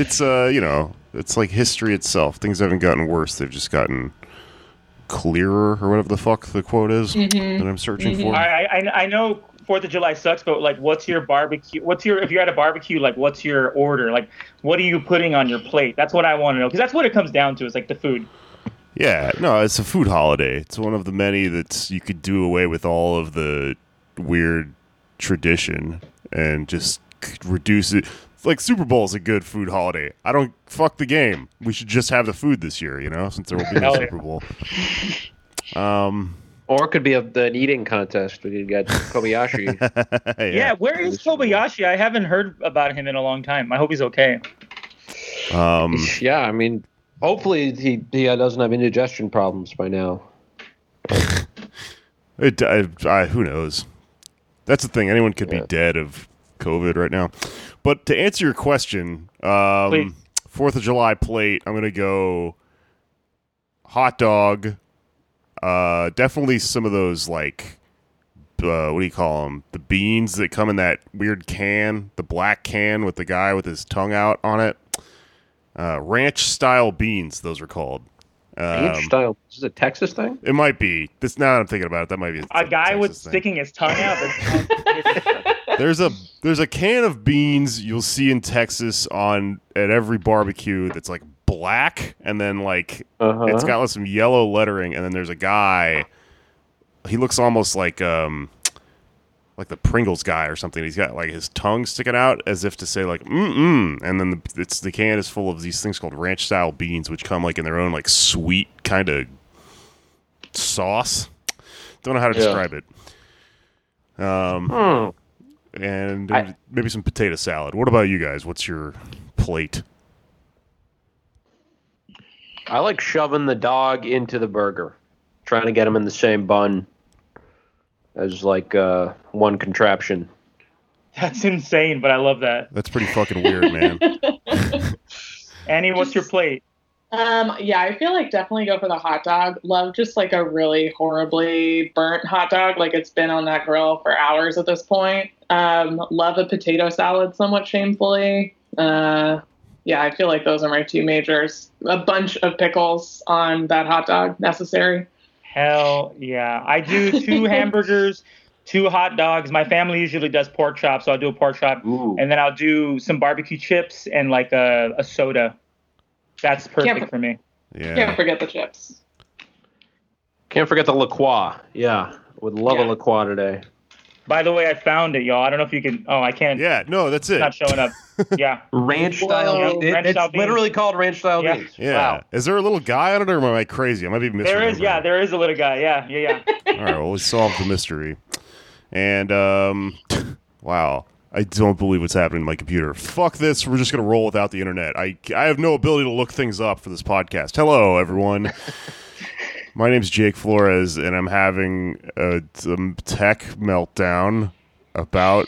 it's uh, you know, it's like history itself. Things haven't gotten worse; they've just gotten clearer, or whatever the fuck the quote is that I'm searching for. I, I I know Fourth of July sucks, but like, what's your barbecue? What's your if you're at a barbecue? Like, what's your order? Like, what are you putting on your plate? That's what I want to know because that's what it comes down to. Is like the food. Yeah, no, it's a food holiday. It's one of the many that you could do away with all of the weird tradition and just reduce it. Like Super Bowl is a good food holiday. I don't fuck the game. We should just have the food this year, you know, since there will be no Super Bowl. Um, Or it could be a, an eating contest. We could get Kobayashi. yeah. Yeah, where is Kobayashi? I haven't heard about him in a long time. I hope he's okay. Um, yeah, I mean, hopefully he, he uh, doesn't have indigestion problems by now. It, I, I, who knows? That's the thing. Anyone could Yeah. be dead of COVID right now. But to answer your question, um, Fourth of July plate. I'm gonna go hot dog. Uh, definitely some of those like, uh, what do you call them? The beans that come in that weird can, the black can with the guy with his tongue out on it. Uh, ranch style beans, those are called. Ranch Um, style. Is this a Texas thing? it might be. This now that I'm thinking about it, that might be A guy with thing. sticking his tongue out. There's a there's a can of beans you'll see in Texas on at every barbecue that's like black and then like Uh-huh. it's got like, some yellow lettering and then there's a guy he looks almost like um like the Pringles guy or something. He's got like his tongue sticking out as if to say like mm mm and then the, it's the can is full of these things called ranch style beans which come like in their own like sweet kind of sauce. Don't know how to Yeah. describe it. Um Hmm. And I- maybe some potato salad. What about you guys? What's your plate? I like shoving the dog into the burger, trying to get him in the same bun as like uh, one contraption. that's insane, but I love that. That's pretty fucking weird, man. Annie, what's your plate? Um, yeah, I feel like definitely go for the hot dog. Love just like a really horribly burnt hot dog, like it's been on that grill for hours at this point. Um, love a potato salad somewhat shamefully. Uh, yeah, I feel like those are my two majors. A bunch of pickles on that hot dog necessary. Hell yeah. I do two hamburgers, two hot dogs. My family usually does pork chop, so I'll do a pork chop. Ooh. And then I'll do some barbecue chips and like a, a soda. That's perfect Can't- for me. Yeah. Can't forget the chips. Can't forget the La Croix. Yeah, would love Yeah. a La Croix today. By the way, I found it, y'all. I don't know if you can. Oh, I can't. Yeah, no, that's it. not showing up. Yeah. Ranch style. Whoa. It, Ranch it's style beans. literally called ranch style Yeah. beans. Yeah. Wow. Is there a little guy on it, or am I crazy? I might be misremembering. There is, yeah, there is a little guy. Yeah, yeah, yeah. All right, well, we solved the mystery. And um, wow, I don't believe what's happening to my computer. Fuck this. We're just gonna roll without the internet. I I have no ability to look things up for this podcast. Hello, everyone. My name's Jake Flores, and I'm having a, some tech meltdown about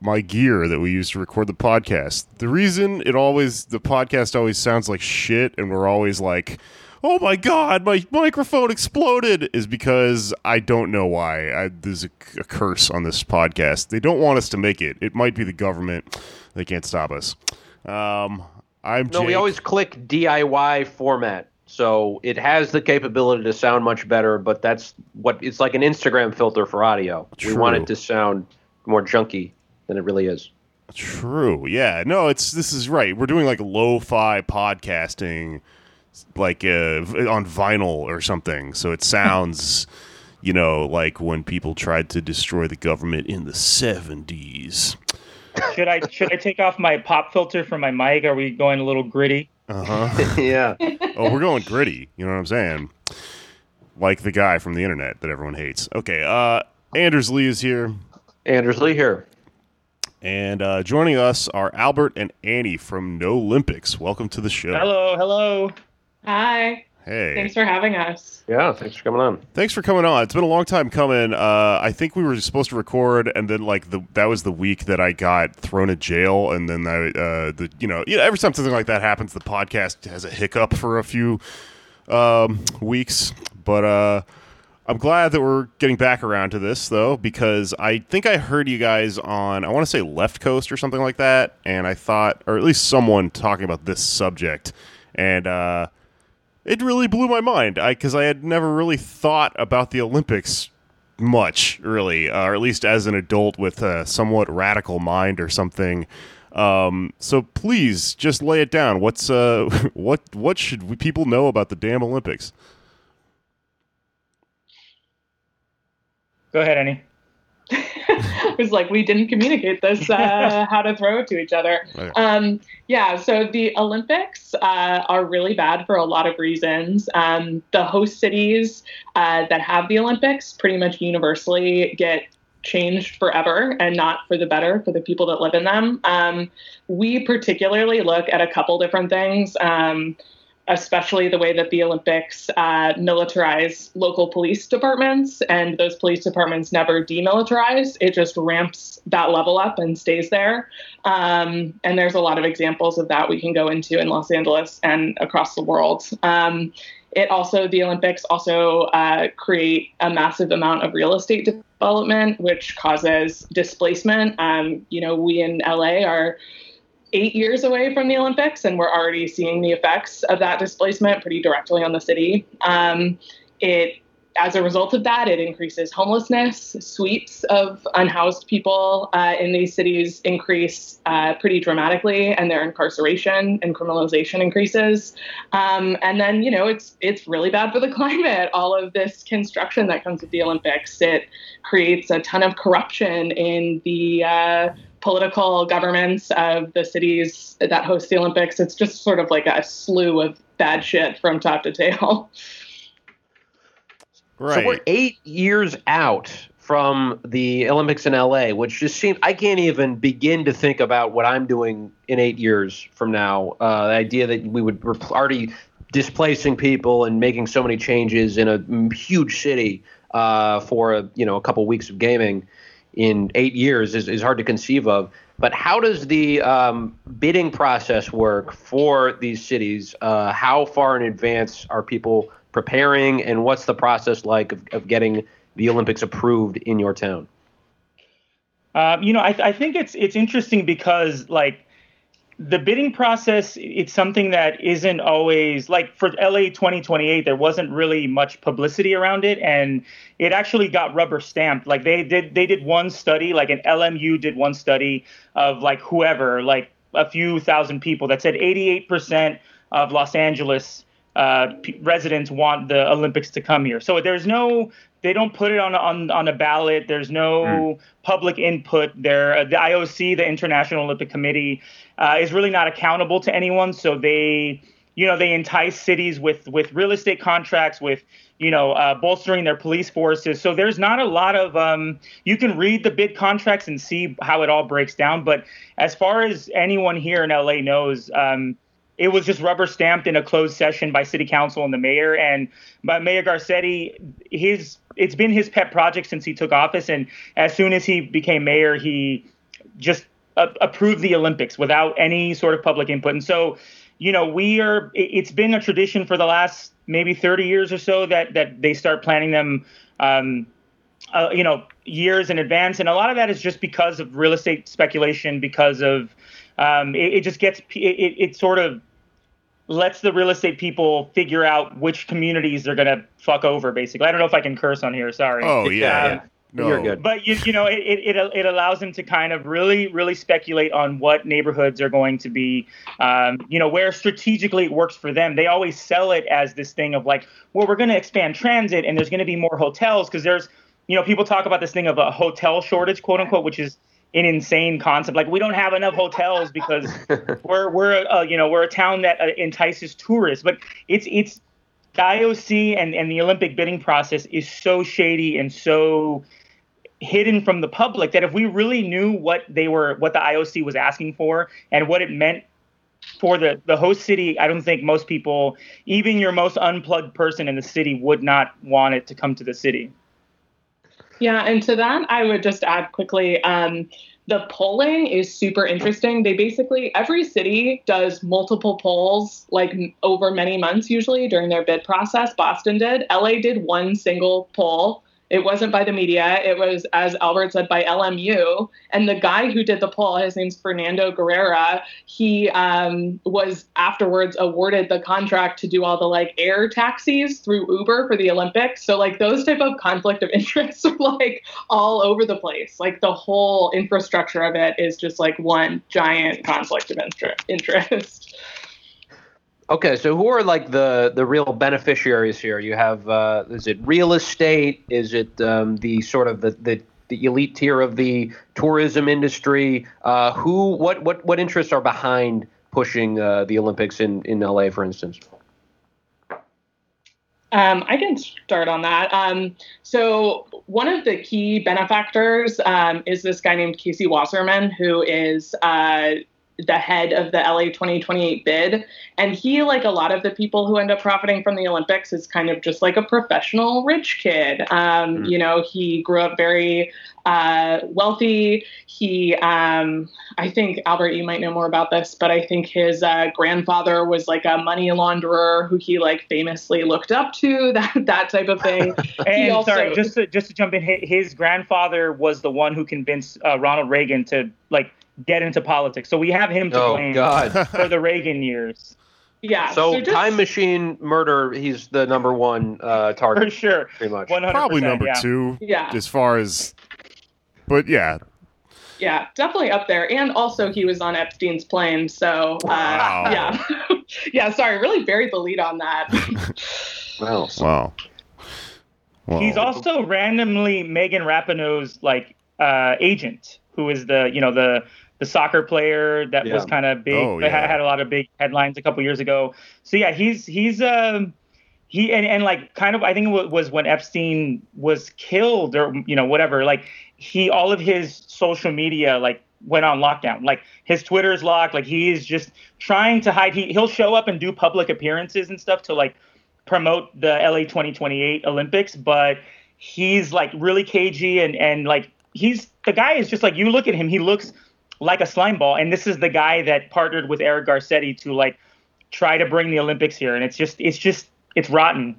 my gear that we use to record the podcast. The reason it always the podcast always sounds like shit and we're always like, "Oh my god, my microphone exploded" is because I don't know why. I, there's a, a curse on this podcast. They don't want us to make it. It might be the government. They can't stop us. Um, I'm No, we always click DIY format. So it has the capability to sound much better, but that's what it's like an Instagram filter for audio. We want it to sound more junky than it really is. True. Yeah. No, it's this is right. We're doing like lo-fi podcasting like uh, on vinyl or something. So it sounds, you know, like when people tried to destroy the government in the 70s. Should I should I take off my pop filter from my mic? Are we going a little gritty? Uh-huh. yeah. oh, we're going gritty. You know what I'm saying? Like the guy from the internet that everyone hates. Okay. Uh Anders Lee is here. Anders Lee here. And uh, joining us are Albert and Annie from No Olympics. Welcome to the show. Hello, hello. Hi. Hey. Thanks for having us. Yeah, thanks for coming on. Thanks for coming on. It's been a long time coming. Uh, I think we were supposed to record, and then like the that was the week that I got thrown in jail, and then I, uh, the you know, you know, every time something like that happens, the podcast has a hiccup for a few um, weeks. But uh, I'm glad that we're getting back around to this though, because I think I heard you guys on I want to say Left Coast or something like that, and I thought, or at least someone talking about this subject, and. uh it really blew my mind because I, I, had never really thought about the Olympics much, really, uh, or at least as an adult with a somewhat radical mind or something. Um, so please just lay it down. What's uh, what what should we, people know about the damn Olympics? Go ahead, Annie. it was like we didn't communicate this uh, how to throw it to each other. Um, yeah, so the Olympics uh, are really bad for a lot of reasons. Um, the host cities uh, that have the Olympics pretty much universally get changed forever and not for the better for the people that live in them. Um, we particularly look at a couple different things. Um, especially the way that the Olympics uh, militarize local police departments, and those police departments never demilitarize. It just ramps that level up and stays there. Um, and there's a lot of examples of that we can go into in Los Angeles and across the world. Um, it also, the Olympics also uh, create a massive amount of real estate development, which causes displacement. Um, you know, we in LA are eight years away from the Olympics, and we're already seeing the effects of that displacement pretty directly on the city. Um, it, as a result of that, it increases homelessness. Sweeps of unhoused people uh, in these cities increase uh, pretty dramatically, and their incarceration and criminalization increases. Um, and then, you know, it's it's really bad for the climate. All of this construction that comes with the Olympics, it creates a ton of corruption in the uh, political governments of the cities that host the Olympics. It's just sort of like a slew of bad shit from top to tail. Right. So we're eight years out from the Olympics in LA, which just seems I can't even begin to think about what I'm doing in eight years from now. Uh, the idea that we would we're already displacing people and making so many changes in a huge city uh, for a you know a couple weeks of gaming in eight years is, is hard to conceive of. But how does the um, bidding process work for these cities? Uh, how far in advance are people preparing, and what's the process like of, of getting the Olympics approved in your town? Um, you know, I, I think it's it's interesting because like the bidding process it's something that isn't always like for LA 2028 there wasn't really much publicity around it and it actually got rubber stamped. Like they did they did one study like an LMU did one study of like whoever like a few thousand people that said 88% of Los Angeles uh, p- residents want the Olympics to come here. So there's no, they don't put it on on on a ballot. There's no mm. public input there. Uh, the IOC, the International Olympic Committee, uh, is really not accountable to anyone. So they, you know, they entice cities with with real estate contracts, with you know, uh, bolstering their police forces. So there's not a lot of. Um, you can read the bid contracts and see how it all breaks down. But as far as anyone here in LA knows. Um, it was just rubber stamped in a closed session by city council and the mayor. And by mayor garcetti his it's been his pet project since he took office. And as soon as he became mayor he just uh, approved the olympics without any sort of public input. And so you know we are it's been a tradition for the last maybe 30 years or so that that they start planning them um, uh, you know years in advance. And a lot of that is just because of real estate speculation because of um, it, it, just gets it, it sort of lets the real estate people figure out which communities they're gonna fuck over. Basically, I don't know if I can curse on here. Sorry. Oh yeah. Um, no. You're good. But you, you know, it, it, it allows them to kind of really, really speculate on what neighborhoods are going to be, um, you know, where strategically it works for them. They always sell it as this thing of like, well, we're going to expand transit and there's going to be more hotels because there's, you know, people talk about this thing of a hotel shortage, quote unquote, which is an insane concept. Like we don't have enough hotels because we're we're uh, you know we're a town that uh, entices tourists. But it's it's the IOC and and the Olympic bidding process is so shady and so hidden from the public that if we really knew what they were what the IOC was asking for and what it meant for the the host city I don't think most people even your most unplugged person in the city would not want it to come to the city. Yeah, and to that I would just add quickly um, the polling is super interesting. They basically every city does multiple polls like over many months usually during their bid process. Boston did. LA did one single poll it wasn't by the media. It was, as Albert said, by LMU. And the guy who did the poll, his name's Fernando Guerra. He um, was afterwards awarded the contract to do all the like air taxis through Uber for the Olympics. So like those type of conflict of interest are like all over the place. Like the whole infrastructure of it is just like one giant conflict of interest. Okay, so who are like the the real beneficiaries here? You have uh, is it real estate? Is it um, the sort of the, the the elite tier of the tourism industry? Uh, who what what what interests are behind pushing uh, the Olympics in in LA, for instance? Um, I can start on that. Um, so one of the key benefactors um, is this guy named Casey Wasserman, who is uh, the head of the LA 2028 bid. And he, like a lot of the people who end up profiting from the Olympics, is kind of just like a professional rich kid. Um, mm. You know, he grew up very uh, wealthy. He, um, I think, Albert, you might know more about this, but I think his uh, grandfather was like a money launderer who he like famously looked up to, that, that type of thing. and also, sorry, just to, just to jump in, his grandfather was the one who convinced uh, Ronald Reagan to like get into politics. So we have him to oh, blame God. for the Reagan years. Yeah. So, so just, time machine murder, he's the number one uh, target. For sure. Pretty much. Probably number yeah. two. Yeah. As far as, but yeah. Yeah, definitely up there. And also, he was on Epstein's plane. So, uh, wow. yeah. yeah, sorry, really buried the lead on that. wow. Wow. Wow. He's also randomly Megan Rapinoe's like uh, agent who is the you know the the soccer player that yeah. was kind of big oh, yeah. had, had a lot of big headlines a couple years ago. So yeah, he's he's um he and, and like kind of I think it was when Epstein was killed or you know whatever like he all of his social media like went on lockdown like his Twitter's locked like he is just trying to hide he he'll show up and do public appearances and stuff to like promote the LA 2028 Olympics but he's like really cagey and and like he's the guy is just like you look at him, he looks like a slime ball, and this is the guy that partnered with Eric Garcetti to like try to bring the Olympics here, and it's just it's just it's rotten.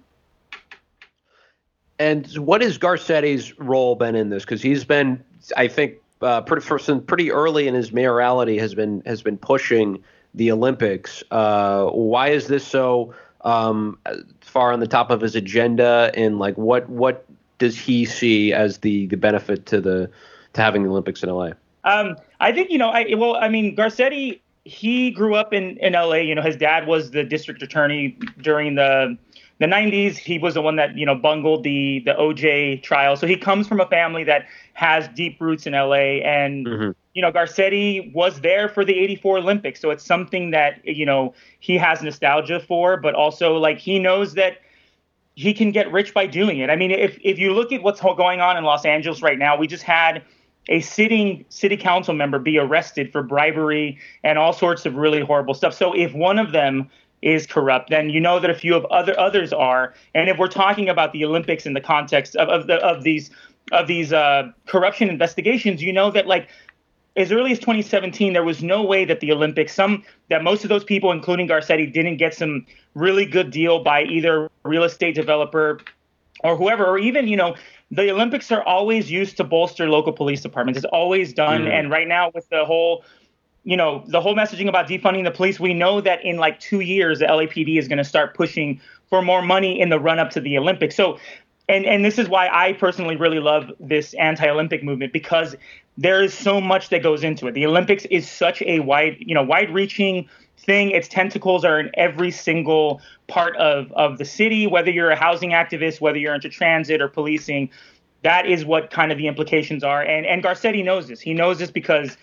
And what has Garcetti's role been in this? Because he's been, I think, uh, pretty pretty early in his mayoralty has been has been pushing the Olympics. Uh, why is this so um, far on the top of his agenda? And like, what what does he see as the the benefit to the to having the Olympics in LA? Um, I think you know, I well, I mean, Garcetti he grew up in in LA. You know, his dad was the district attorney during the the 90s. He was the one that you know bungled the the OJ trial. So he comes from a family that has deep roots in LA, and mm-hmm. you know, Garcetti was there for the '84 Olympics. So it's something that you know he has nostalgia for, but also like he knows that he can get rich by doing it. I mean, if if you look at what's going on in Los Angeles right now, we just had a sitting city council member be arrested for bribery and all sorts of really horrible stuff. So if one of them is corrupt, then you know that a few of other others are. And if we're talking about the Olympics in the context of of, the, of these of these uh, corruption investigations, you know that like as early as 2017, there was no way that the Olympics, some that most of those people, including Garcetti, didn't get some really good deal by either real estate developer or whoever, or even you know, the Olympics are always used to bolster local police departments. It's always done, mm. and right now with the whole you know the whole messaging about defunding the police we know that in like two years the lapd is going to start pushing for more money in the run up to the olympics so and and this is why I personally really love this anti-Olympic movement because there is so much that goes into it. The Olympics is such a wide, you know, wide-reaching thing. Its tentacles are in every single part of of the city. Whether you're a housing activist, whether you're into transit or policing, that is what kind of the implications are. And and Garcetti knows this. He knows this because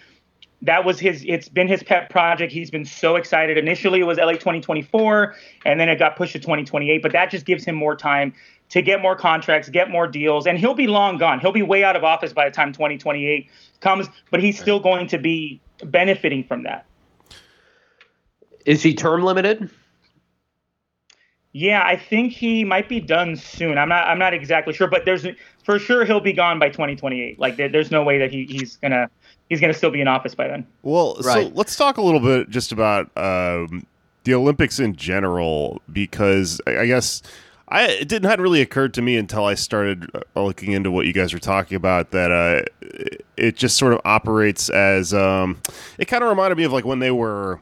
that was his it's been his pet project he's been so excited initially it was la 2024 and then it got pushed to 2028 but that just gives him more time to get more contracts get more deals and he'll be long gone. He'll be way out of office by the time 2028 comes but he's still going to be benefiting from that. Is he term limited? yeah i think he might be done soon. I'm not i'm not exactly sure but there's for sure he'll be gone by 2028 like there, there's no way that he, he's gonna he's gonna still be in office by then. Well, so let's talk a little bit just about um, the Olympics in general, because I I guess I it didn't hadn't really occurred to me until I started uh, looking into what you guys were talking about that uh, it- it just sort of operates as um, it kind of reminded me of like when they were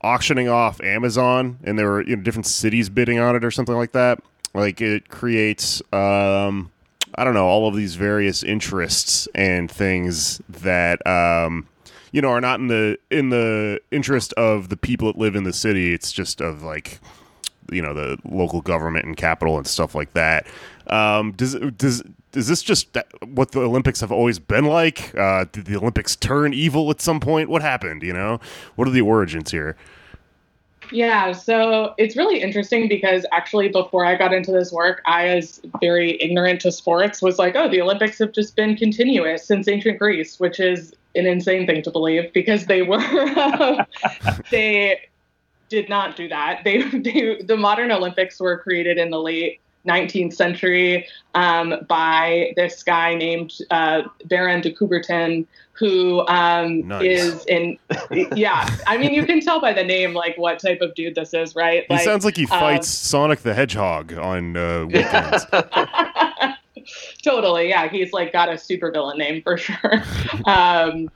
auctioning off Amazon and there were you know different cities bidding on it or something like that. Like it creates um, I don't know all of these various interests and things that um, you know are not in the in the interest of the people that live in the city. It's just of like you know the local government and capital and stuff like that. Um, does does is this just what the Olympics have always been like? Uh, did the Olympics turn evil at some point? What happened? You know, what are the origins here? Yeah, so it's really interesting because actually, before I got into this work, I, as very ignorant to sports, was like, oh, the Olympics have just been continuous since ancient Greece, which is an insane thing to believe because they were, they did not do that. They, they, the modern Olympics were created in the late 19th century um, by this guy named uh, Baron de Coubertin, who um, Nice. is in, yeah, I mean, you can tell by the name, like, what type of dude this is, right? He Like, sounds like he um, fights Sonic the Hedgehog on uh, weekends. totally, yeah. He's like got a supervillain name for sure. um,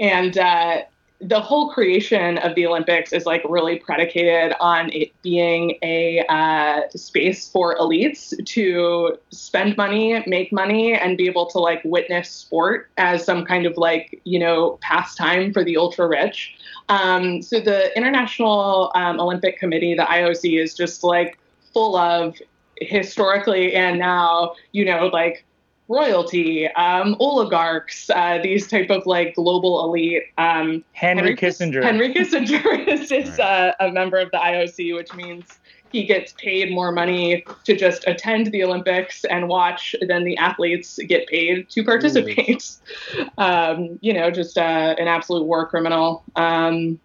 and uh, the whole creation of the Olympics is like really predicated on it being a uh, space for elites to spend money, make money, and be able to like witness sport as some kind of like you know pastime for the ultra rich. Um, so the International um, Olympic Committee, the IOC, is just like full of historically and now, you know, like royalty, um, oligarchs, uh, these type of like global elite. Um, henry, Kiss- kissinger Henry Kissinger is, is uh, a member of the IOC, which means he gets paid more money to just attend the Olympics and watch than the athletes get paid to participate. Um, you know, just uh, an absolute war criminal. Um,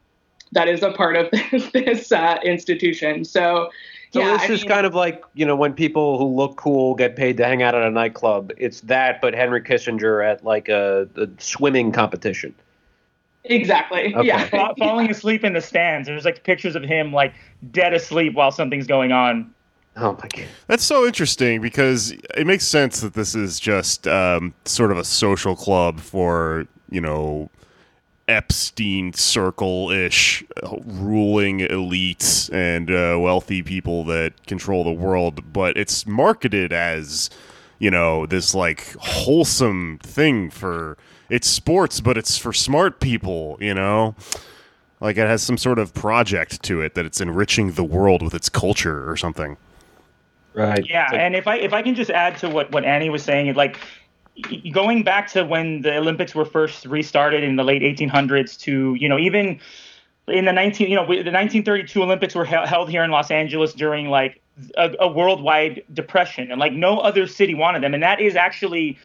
that is a part of this, this uh, institution. So, So yeah, this I is mean- kind of like you know when people who look cool get paid to hang out at a nightclub. It's that, but Henry Kissinger at like a, a swimming competition. Exactly. Okay. Yeah. Fa- falling asleep in the stands there's like pictures of him like dead asleep while something's going on Oh my god! That's so interesting because it makes sense that this is just um, sort of a social club for you know Epstein circle ish ruling elites and uh, wealthy people that control the world, but it's marketed as you know this like wholesome thing for it's sports, but it's for smart people. You know. Like it has some sort of project to it that it's enriching the world with its culture or something. Right. Yeah, and if I if I can just add to what what Annie was saying, like y- going back to when the Olympics were first restarted in the late 1800s to you know even in the 19 you know the 1932 Olympics were hel- held here in Los Angeles during like a, a worldwide depression and like no other city wanted them and that is actually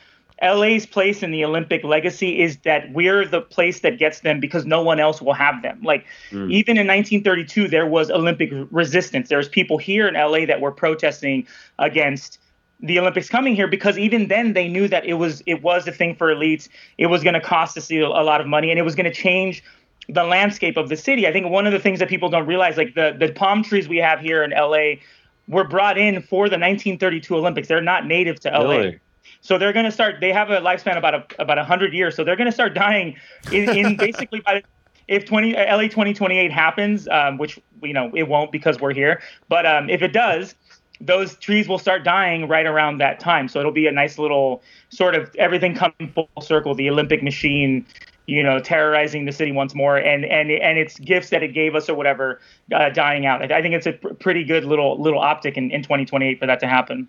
LA's place in the Olympic legacy is that we're the place that gets them because no one else will have them. Like Mm. even in 1932, there was Olympic resistance. There was people here in LA that were protesting against the Olympics coming here because even then they knew that it was it was a thing for elites. It was going to cost us a lot of money and it was going to change the landscape of the city. I think one of the things that people don't realize, like the the palm trees we have here in LA, were brought in for the 1932 Olympics. They're not native to LA. Really? So they're going to start. They have a lifespan about a, about hundred years. So they're going to start dying in, in basically by the, if 20 uh, LA 2028 happens, um, which you know it won't because we're here. But um, if it does, those trees will start dying right around that time. So it'll be a nice little sort of everything coming full circle. The Olympic machine, you know, terrorizing the city once more, and and and its gifts that it gave us or whatever uh, dying out. I think it's a pr- pretty good little little optic in, in 2028 for that to happen.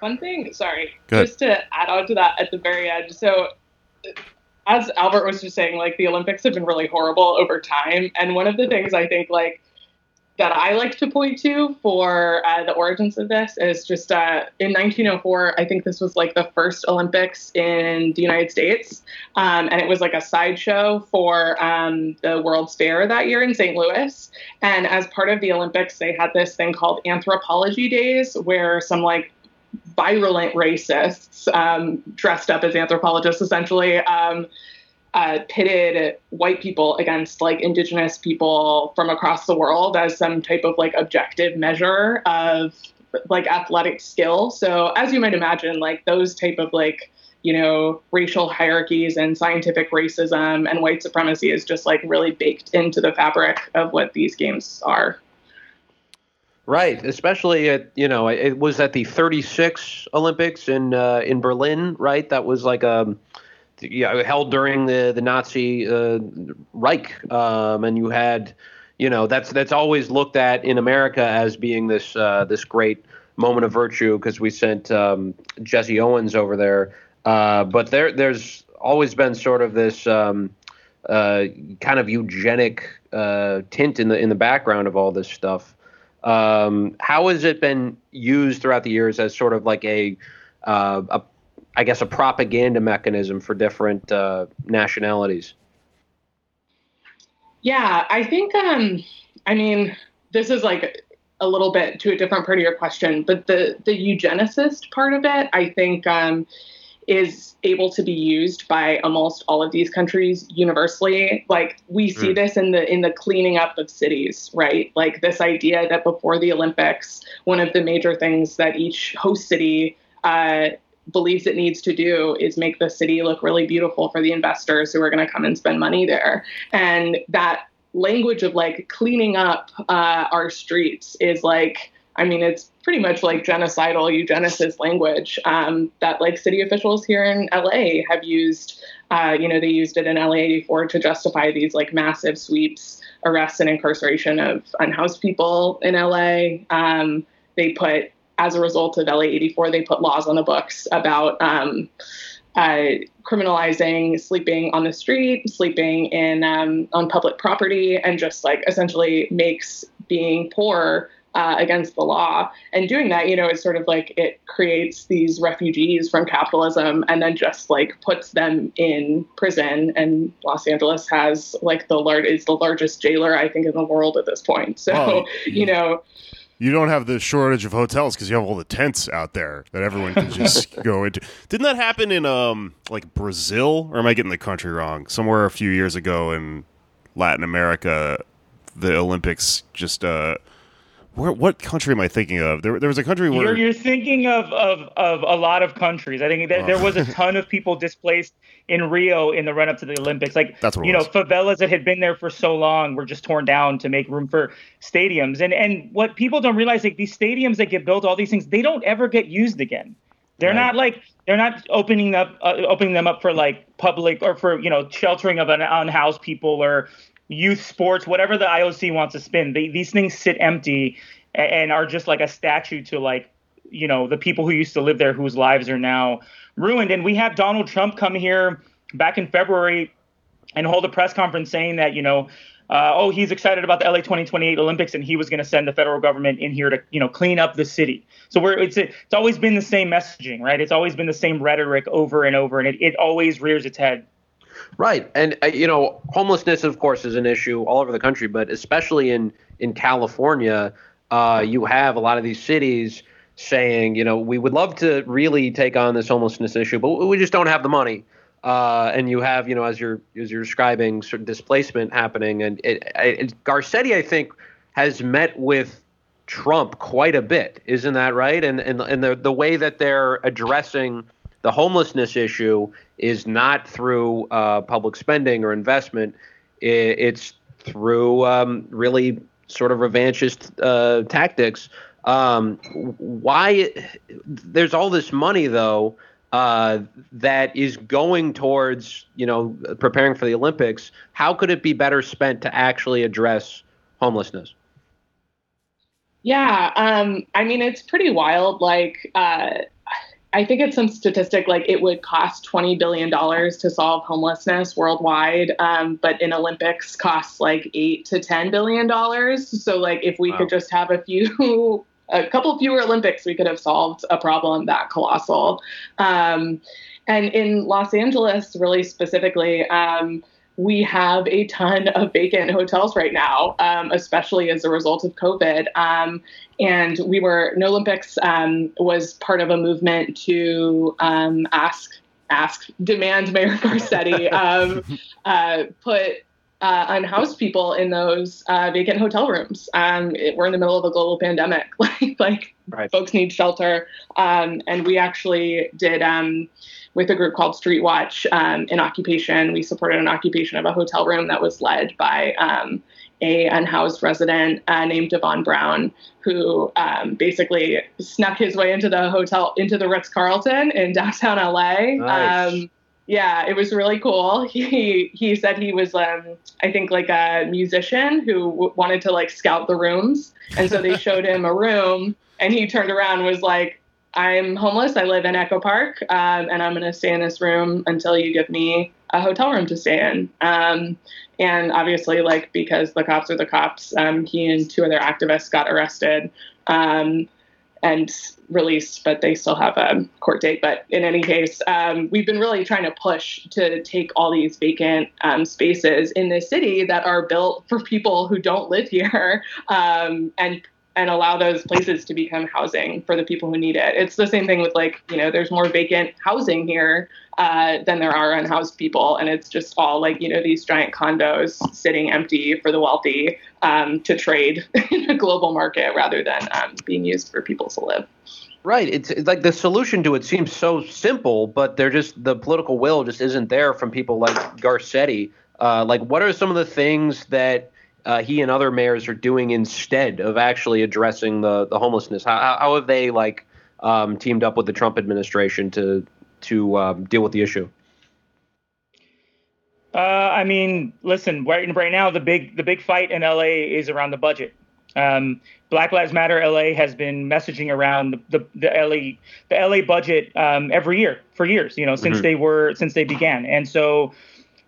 One thing, sorry, Go just to add on to that at the very end. So as Albert was just saying, like the Olympics have been really horrible over time. And one of the things I think like that I like to point to for uh, the origins of this is just uh, in 1904, I think this was like the first Olympics in the United States. Um, and it was like a sideshow for um, the World's Fair that year in St. Louis. And as part of the Olympics, they had this thing called Anthropology Days, where some like virulent racists um, dressed up as anthropologists essentially um, uh, pitted white people against like indigenous people from across the world as some type of like objective measure of like athletic skill. So as you might imagine, like those type of like you know racial hierarchies and scientific racism and white supremacy is just like really baked into the fabric of what these games are. Right, especially at you know it was at the 36 Olympics in uh, in Berlin, right? That was like a yeah, held during the the Nazi uh, Reich, um, and you had, you know, that's that's always looked at in America as being this uh, this great moment of virtue because we sent um, Jesse Owens over there. Uh, but there there's always been sort of this um, uh, kind of eugenic uh, tint in the in the background of all this stuff. Um, how has it been used throughout the years as sort of like a uh, a I guess, a propaganda mechanism for different uh, nationalities? Yeah, I think, um, I mean, this is like a little bit to a different part of your question, but the the eugenicist part of it, I think, um, is able to be used by almost all of these countries universally. Like we see mm. this in the in the cleaning up of cities, right? Like this idea that before the Olympics, one of the major things that each host city uh, believes it needs to do is make the city look really beautiful for the investors who are going to come and spend money there. And that language of like cleaning up uh, our streets is like, I mean, it's pretty much like genocidal eugenicist language um, that like city officials here in LA have used. Uh, you know, they used it in LA 84 to justify these like massive sweeps, arrests, and incarceration of unhoused people in LA. Um, they put as a result of LA 84, they put laws on the books about um, uh, criminalizing sleeping on the street, sleeping in um, on public property, and just like essentially makes being poor uh, against the law. And doing that, you know, it's sort of like it creates these refugees from capitalism and then just like puts them in prison. And Los Angeles has like the large is the largest jailer I think in the world at this point. So you know you don't have the shortage of hotels because you have all the tents out there that everyone can just go into. Didn't that happen in um like Brazil, or am I getting the country wrong? Somewhere a few years ago in Latin America, the Olympics just uh where, what country am I thinking of? There, there was a country where you're, you're thinking of, of, of a lot of countries. I think that oh. there was a ton of people displaced in Rio in the run up to the Olympics. Like That's what you know, favelas that had been there for so long were just torn down to make room for stadiums. And and what people don't realize, like these stadiums that get built, all these things, they don't ever get used again. They're right. not like they're not opening up uh, opening them up for like public or for you know sheltering of an unhoused people or youth sports, whatever the IOC wants to spin. They, these things sit empty and, are just like a statue to like you know the people who used to live there whose lives are now ruined. And we had Donald Trump come here back in February and hold a press conference saying that you know. Uh, oh, he's excited about the LA 2028 Olympics, and he was going to send the federal government in here to, you know, clean up the city. So we're it's it's always been the same messaging, right? It's always been the same rhetoric over and over, and it, it always rears its head. Right, and uh, you know, homelessness, of course, is an issue all over the country, but especially in in California, uh, you have a lot of these cities saying, you know, we would love to really take on this homelessness issue, but we just don't have the money. Uh, and you have, you know, as you're as you're describing, sort of displacement happening, and it, it, Garcetti, I think, has met with Trump quite a bit, isn't that right? And and and the the way that they're addressing the homelessness issue is not through uh, public spending or investment. It's through um, really sort of revanchist uh, tactics. Um, why? There's all this money though uh, that is going towards you know preparing for the Olympics. How could it be better spent to actually address homelessness? Yeah, um, I mean it's pretty wild. Like. I think it's some statistic like it would cost twenty billion dollars to solve homelessness worldwide, um, but in Olympics costs like eight to ten billion dollars. So like if we wow. could just have a few, a couple fewer Olympics, we could have solved a problem that colossal. Um, and in Los Angeles, really specifically. Um, we have a ton of vacant hotels right now, um, especially as a result of COVID. Um, and we were, No Olympics um, was part of a movement to um, ask, ask, demand Mayor Garcetti um, uh, put uh, unhoused people in those uh, vacant hotel rooms. Um, it, we're in the middle of a global pandemic. like, like right. folks need shelter. and we actually did with a group called Street Watch, um, an occupation. We supported an occupation of a hotel room that was led by um, a unhoused resident uh, named Devon Brown, who um, basically snuck his way into the hotel, into the Ritz Carlton in downtown LA. Nice. Um, yeah, it was really cool. He he said he was, um, I think, like a musician who w- wanted to like scout the rooms, and so they showed him a room, and he turned around was like, I'm homeless. I live in Echo Park, um, and I'm to stay in this room until you give me a hotel room to stay in. Um, and obviously, like because the cops are the cops, um, he and two other activists got arrested um, and released, but they still have a court date. But in any case, um, we've been really trying to push to take all these vacant um, spaces in this city that are built for people who don't live here and and allow those places to become housing for the people who need it. It's the same thing with like, you know, there's more vacant housing here uh, than there are unhoused people. And it's just all like, you know, these giant condos sitting empty for the wealthy um, to trade in a global market rather than um, being used for people to live. Right. It's, it's, like the solution to it seems so simple, but they're just the political will just isn't there from people like Garcetti. Uh, like, what are some of the things that uh, he and other mayors are doing instead of actually addressing the the homelessness? How, how have they like um, teamed up with the Trump administration to to um, deal with the issue? Uh, I mean, listen, right, right now the big the big fight in LA is around the budget. Um, Black Lives Matter LA has been messaging around the, the, the LA the LA budget um, every year for years, you know, since mm-hmm. they were since they began, and so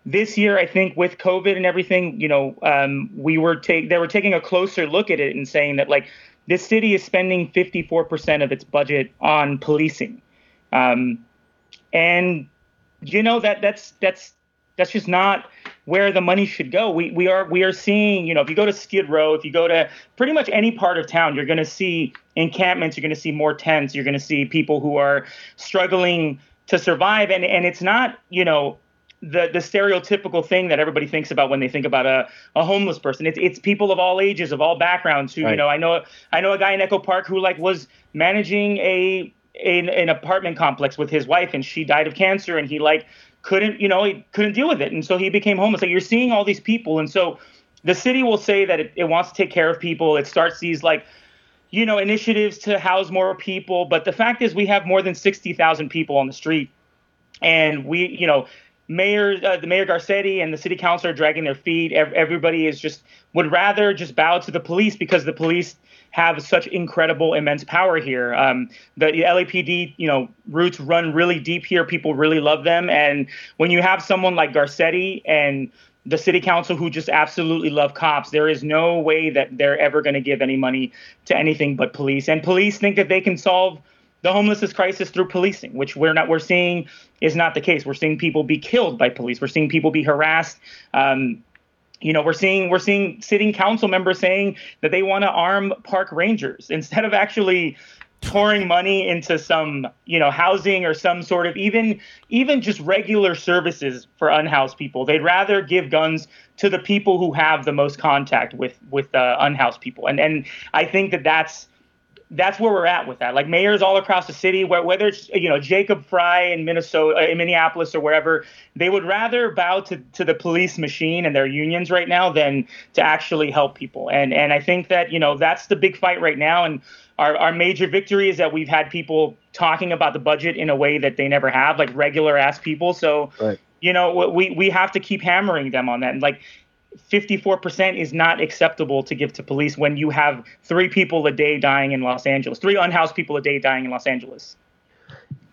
this year, I think with COVID and everything, you know, um, we were take they were taking a closer look at it and saying that like this city is spending 54% of its budget on policing, um, and you know that that's that's that's just not where the money should go. We we are we are seeing, you know, if you go to Skid Row, if you go to pretty much any part of town, you're going to see encampments, you're going to see more tents, you're going to see people who are struggling to survive and and it's not, you know, the the stereotypical thing that everybody thinks about when they think about a, a homeless person. It's it's people of all ages, of all backgrounds who, right. you know, I know I know a guy in Echo Park who like was managing a, a an apartment complex with his wife and she died of cancer and he like couldn't, you know, he couldn't deal with it. And so he became homeless. Like you're seeing all these people and so the city will say that it, it wants to take care of people. It starts these like you know initiatives to house more people, but the fact is we have more than 60,000 people on the street and we, you know, mayor, uh, the mayor Garcetti and the city council are dragging their feet. Everybody is just would rather just bow to the police because the police have such incredible, immense power here. Um, the LAPD, you know, roots run really deep here. People really love them, and when you have someone like Garcetti and the city council who just absolutely love cops, there is no way that they're ever going to give any money to anything but police. And police think that they can solve the homelessness crisis through policing, which we're not we're seeing is not the case. We're seeing people be killed by police. We're seeing people be harassed. Um, you know, we're seeing we're seeing sitting council members saying that they want to arm park rangers instead of actually pouring money into some you know housing or some sort of even even just regular services for unhoused people they'd rather give guns to the people who have the most contact with with uh, unhoused people and and i think that that's that's where we're at with that. Like mayors all across the city, whether it's you know Jacob Frey in Minnesota, uh, in Minneapolis, or wherever, they would rather bow to, to the police machine and their unions right now than to actually help people. And and I think that you know that's the big fight right now. And our our major victory is that we've had people talking about the budget in a way that they never have, like regular ass people. So. Right. You know, we we have to keep hammering them on that. And like 54% is not acceptable to give to police when you have three people a day dying in Los Angeles, three unhoused people a day dying in Los Angeles.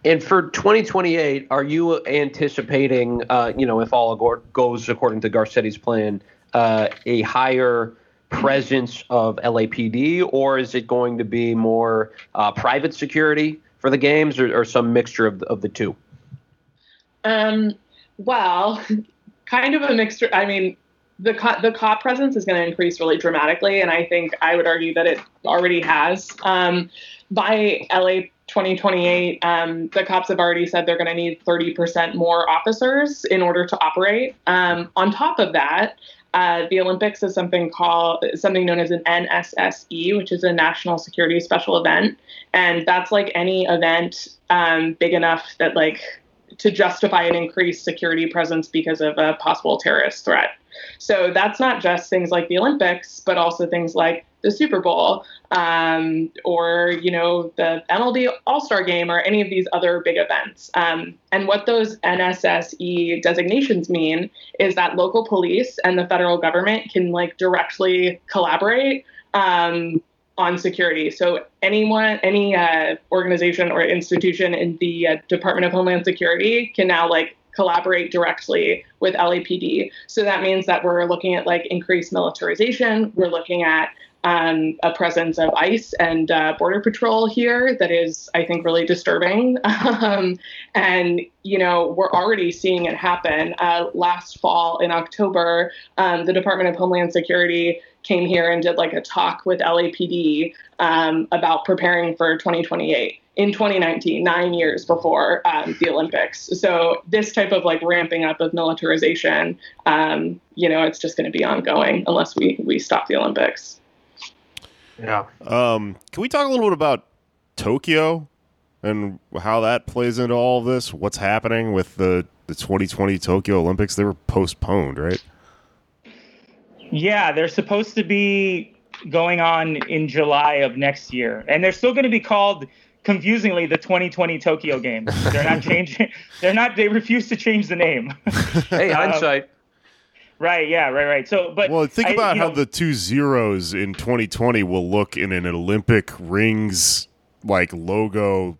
And for 2028, are you anticipating, uh, you know, if all goes according to Garcetti's plan, uh, a higher presence of LAPD, or is it going to be more uh, private security for the games, or, or some mixture of the, of the two? Um, well, kind of a mixture. I mean, the cop, the cop presence is going to increase really dramatically, and I think I would argue that it already has. Um, by LA 2028, um, the cops have already said they're going to need 30% more officers in order to operate. Um, on top of that, uh, the Olympics is something called something known as an NSSE, which is a National Security Special Event, and that's like any event um, big enough that like to justify an increased security presence because of a possible terrorist threat. So that's not just things like the Olympics, but also things like the Super Bowl um, or you know the MLB All Star Game or any of these other big events. Um, and what those NSSE designations mean is that local police and the federal government can like directly collaborate. Um, on security. So anyone, any uh, organization or institution in the uh, Department of Homeland Security can now like collaborate directly with LAPD. So that means that we're looking at like increased militarization. We're looking at um, a presence of ICE and uh, Border Patrol here that is, I think, really disturbing. um, and, you know, we're already seeing it happen. Uh, last fall in October, um, the Department of Homeland Security came here and did like a talk with LAPD um, about preparing for 2028 in 2019, nine years before um, the Olympics. So this type of like ramping up of militarization, um, you know, it's just going to be ongoing unless we we stop the Olympics. Yeah. Um, can we talk a little bit about Tokyo and how that plays into all of this? What's happening with the the 2020 Tokyo Olympics? They were postponed, right? Yeah, they're supposed to be going on in July of next year, and they're still going to be called confusingly the 2020 Tokyo Games. They're not changing. They're not. They refuse to change the name. hey, Um, hindsight. right. Yeah. Right. Right. So, but Well, think I- about you how know, the two zeros in 2020 will look in an Olympic rings like logo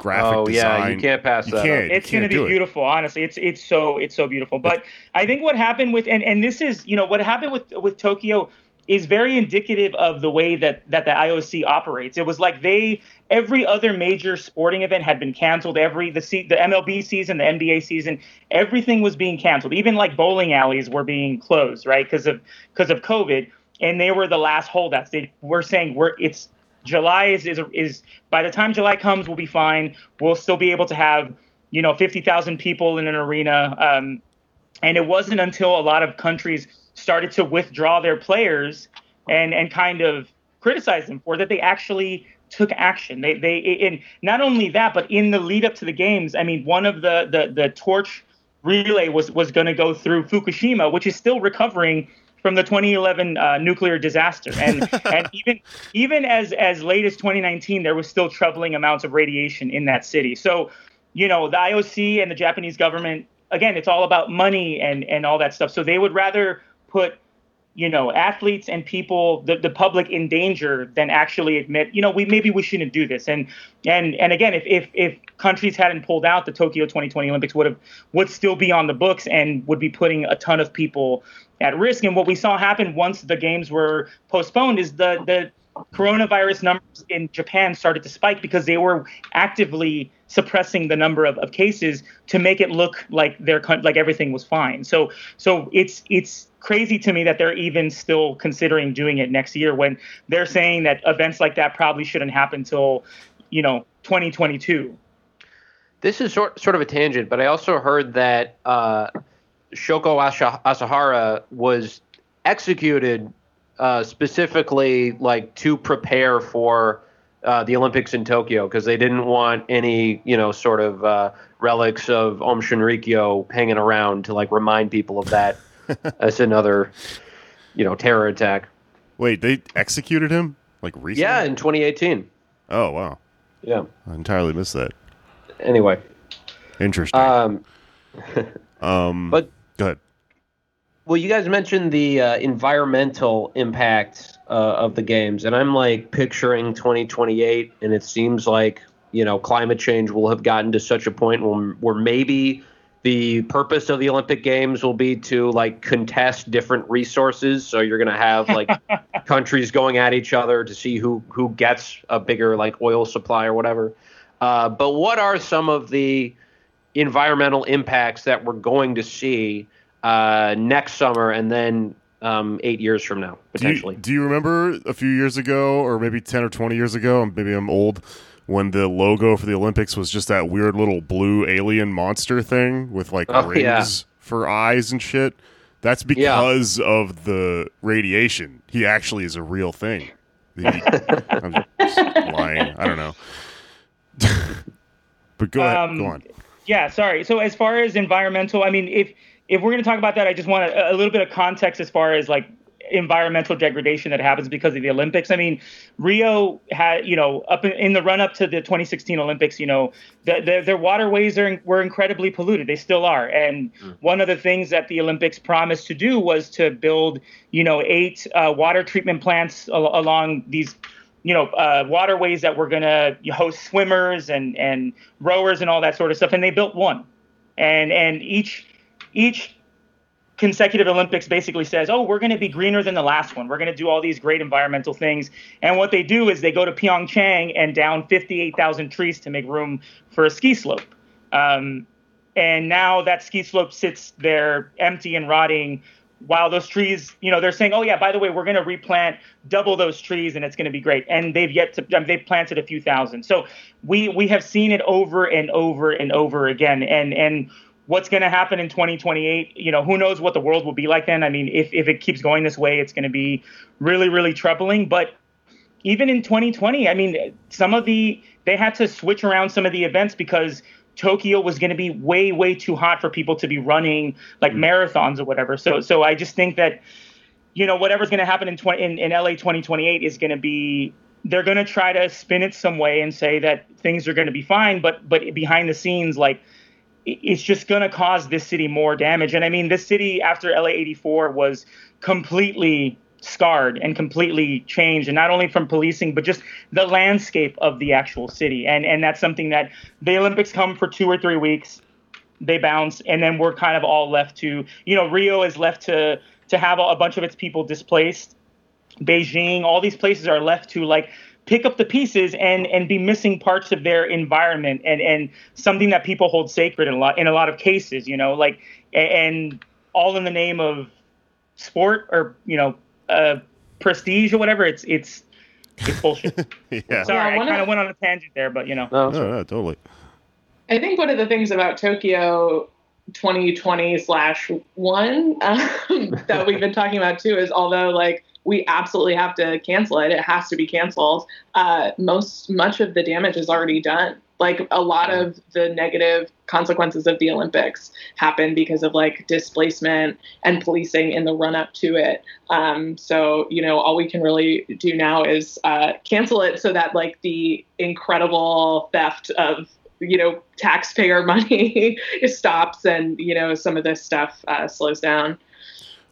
graphic Oh yeah, you can't pass You that. can't. Up. it's going to can't do be it. beautiful honestly it's it's so it's so beautiful but i think what happened with and and this is you know what happened with with tokyo is very indicative of the way that that the ioc operates it was like they every other major sporting event had been canceled every the the mlb season the nba season everything was being canceled even like bowling alleys were being closed right because of because of covid and they were the last holdouts they were saying we're it's July is, is is by the time July comes, we'll be fine. We'll still be able to have you know fifty thousand people in an arena. Um, and it wasn't until a lot of countries started to withdraw their players and and kind of criticize them for that they actually took action. They they and not only that, but in the lead up to the games, I mean, one of the the the torch relay was was going to go through Fukushima, which is still recovering from the 2011 uh, nuclear disaster, and and even even as as late as 2019, there was still troubling amounts of radiation in that city. So, you know, the IOC and the Japanese government, again, it's all about money and and all that stuff. So they would rather put you know athletes and people the, the public in danger than actually admit you know we maybe we shouldn't do this and and and again if if if countries hadn't pulled out the Tokyo 2020 Olympics would have would still be on the books and would be putting a ton of people at risk and what we saw happen once the games were postponed is the the coronavirus numbers in Japan started to spike because they were actively suppressing the number of, of cases to make it look like their like everything was fine. So so it's it's crazy to me that they're even still considering doing it next year when they're saying that events like that probably shouldn't happen till you know 2022. This is sort sort of a tangent, but I also heard that uh, Shoko Asahara was executed uh, specifically like to prepare for uh, the Olympics in Tokyo because they didn't want any you know sort of uh, relics of Aum Shinrikyo hanging around to like remind people of that as another you know terror attack. Wait, they executed him like recently? Yeah, in 2018. Oh wow, Yeah. I entirely missed that. Anyway, Interesting. um, um, but go ahead. Well, you guys mentioned the uh, environmental impact uh, of the games, and I'm like picturing 2028, and it seems like you know climate change will have gotten to such a point where, where maybe the purpose of the Olympic Games will be to like contest different resources. So you're going to have like countries going at each other to see who who gets a bigger like oil supply or whatever. Uh, but what are some of the environmental impacts that we're going to see uh, next summer and then um, eight years from now potentially? Do you, do you remember a few years ago, or maybe ten or twenty years ago? Maybe I'm old when the logo for the Olympics was just that weird little blue alien monster thing with like Oh, rings yeah. for eyes and shit. That's because of the radiation. He actually is a real thing. He- I'm just lying. I don't know. but go ahead. Um, go on. Yeah, sorry. So as far as environmental, I mean, if if we're going to talk about that, I just want a, a little bit of context as far as like environmental degradation that happens because of the Olympics. I mean, Rio had, you know, up in, in the run up to the 2016 Olympics, you know, the, the, their waterways are were incredibly polluted. They still are. And one of the things that the Olympics promised to do was to build, you know, eight uh, water treatment plants al- along these you know, uh, waterways that were going to host swimmers and, and rowers and all that sort of stuff. And they built one. And, and each, each consecutive Olympics basically says, oh, we're going to be greener than the last one. We're going to do all these great environmental things. And what they do is they go to Pyeongchang and down 58,000 trees to make room for a ski slope. Um, and now that ski slope sits there empty and rotting while those trees, you know, they're saying, oh yeah, by the way, we're going to replant double those trees and it's going to be great. And they've yet to, um, they've planted a few thousand. So we we have seen it over and over and over again. And and what's going to happen in 2028? You know, who knows what the world will be like then? I mean, if if it keeps going this way, it's going to be really really troubling. But even in 2020, I mean, some of the they had to switch around some of the events because Tokyo was going to be way, way too hot for people to be running like mm. marathons or whatever. So, so I just think that, you know, whatever's going to happen in, 20, in in LA 2028 is going to be they're going to try to spin it some way and say that things are going to be fine, but but behind the scenes, like it's just going to cause this city more damage. And I mean, this city after LA 84 was completely scarred and completely changed and not only from policing but just the landscape of the actual city. And and that's something that the olympics come for two or three weeks they bounce and then we're kind of all left to you know rio is left to to have a bunch of its people displaced. Beijing all these places are left to like pick up the pieces and and be missing parts of their environment and and something that people hold sacred in a lot in a lot of cases you know like and all in the name of sport or you know uh, prestige or whatever. It's it's it's bullshit. Yeah. Sorry, Yeah, I one kind of- of went on a tangent there, but you know. No, No, no, totally. I think one of the things about Tokyo 2020 slash one um, that we've been talking about too is although like we absolutely have to cancel it, it has to be canceled. Uh, most much of the damage is already done. Like a lot of the negative consequences of the Olympics happen because of like displacement and policing in the run up to it. Um, so you know all we can really do now is uh, cancel it so that like the incredible theft of you know taxpayer money stops and you know some of this stuff uh, slows down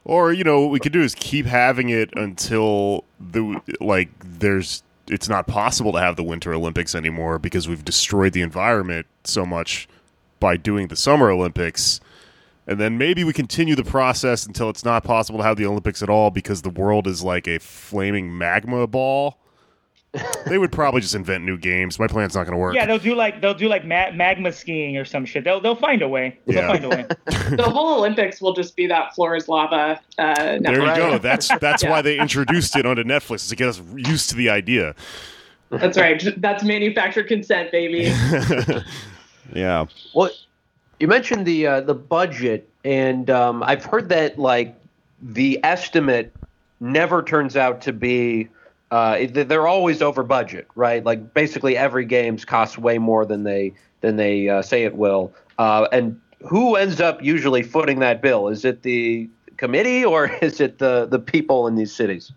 Or you know, what we could do is keep having it until the like there's it's not possible to have the Winter Olympics anymore because we've destroyed the environment so much by doing the Summer Olympics. And then maybe we continue the process until it's not possible to have the Olympics at all because the world is like a flaming magma ball. They would probably just invent new games. My plan's not going to work. Yeah, they'll do like they'll do like ma- magma skiing or some shit. They'll they'll find a way. They'll Yeah. find a way. the whole olympics will just be that floor is lava uh, there you network. go. That's that's Yeah. why they introduced it onto Netflix to get us used to the idea. that's right that's manufactured consent baby Yeah. Well, you mentioned the uh, the budget, and um, I've heard that like the estimate never turns out to be. Uh, they're always over budget, right? Like basically every games costs way more than they than they uh, say it will. Uh, and who ends up usually footing that bill? Is it the committee or is it the the people in these cities?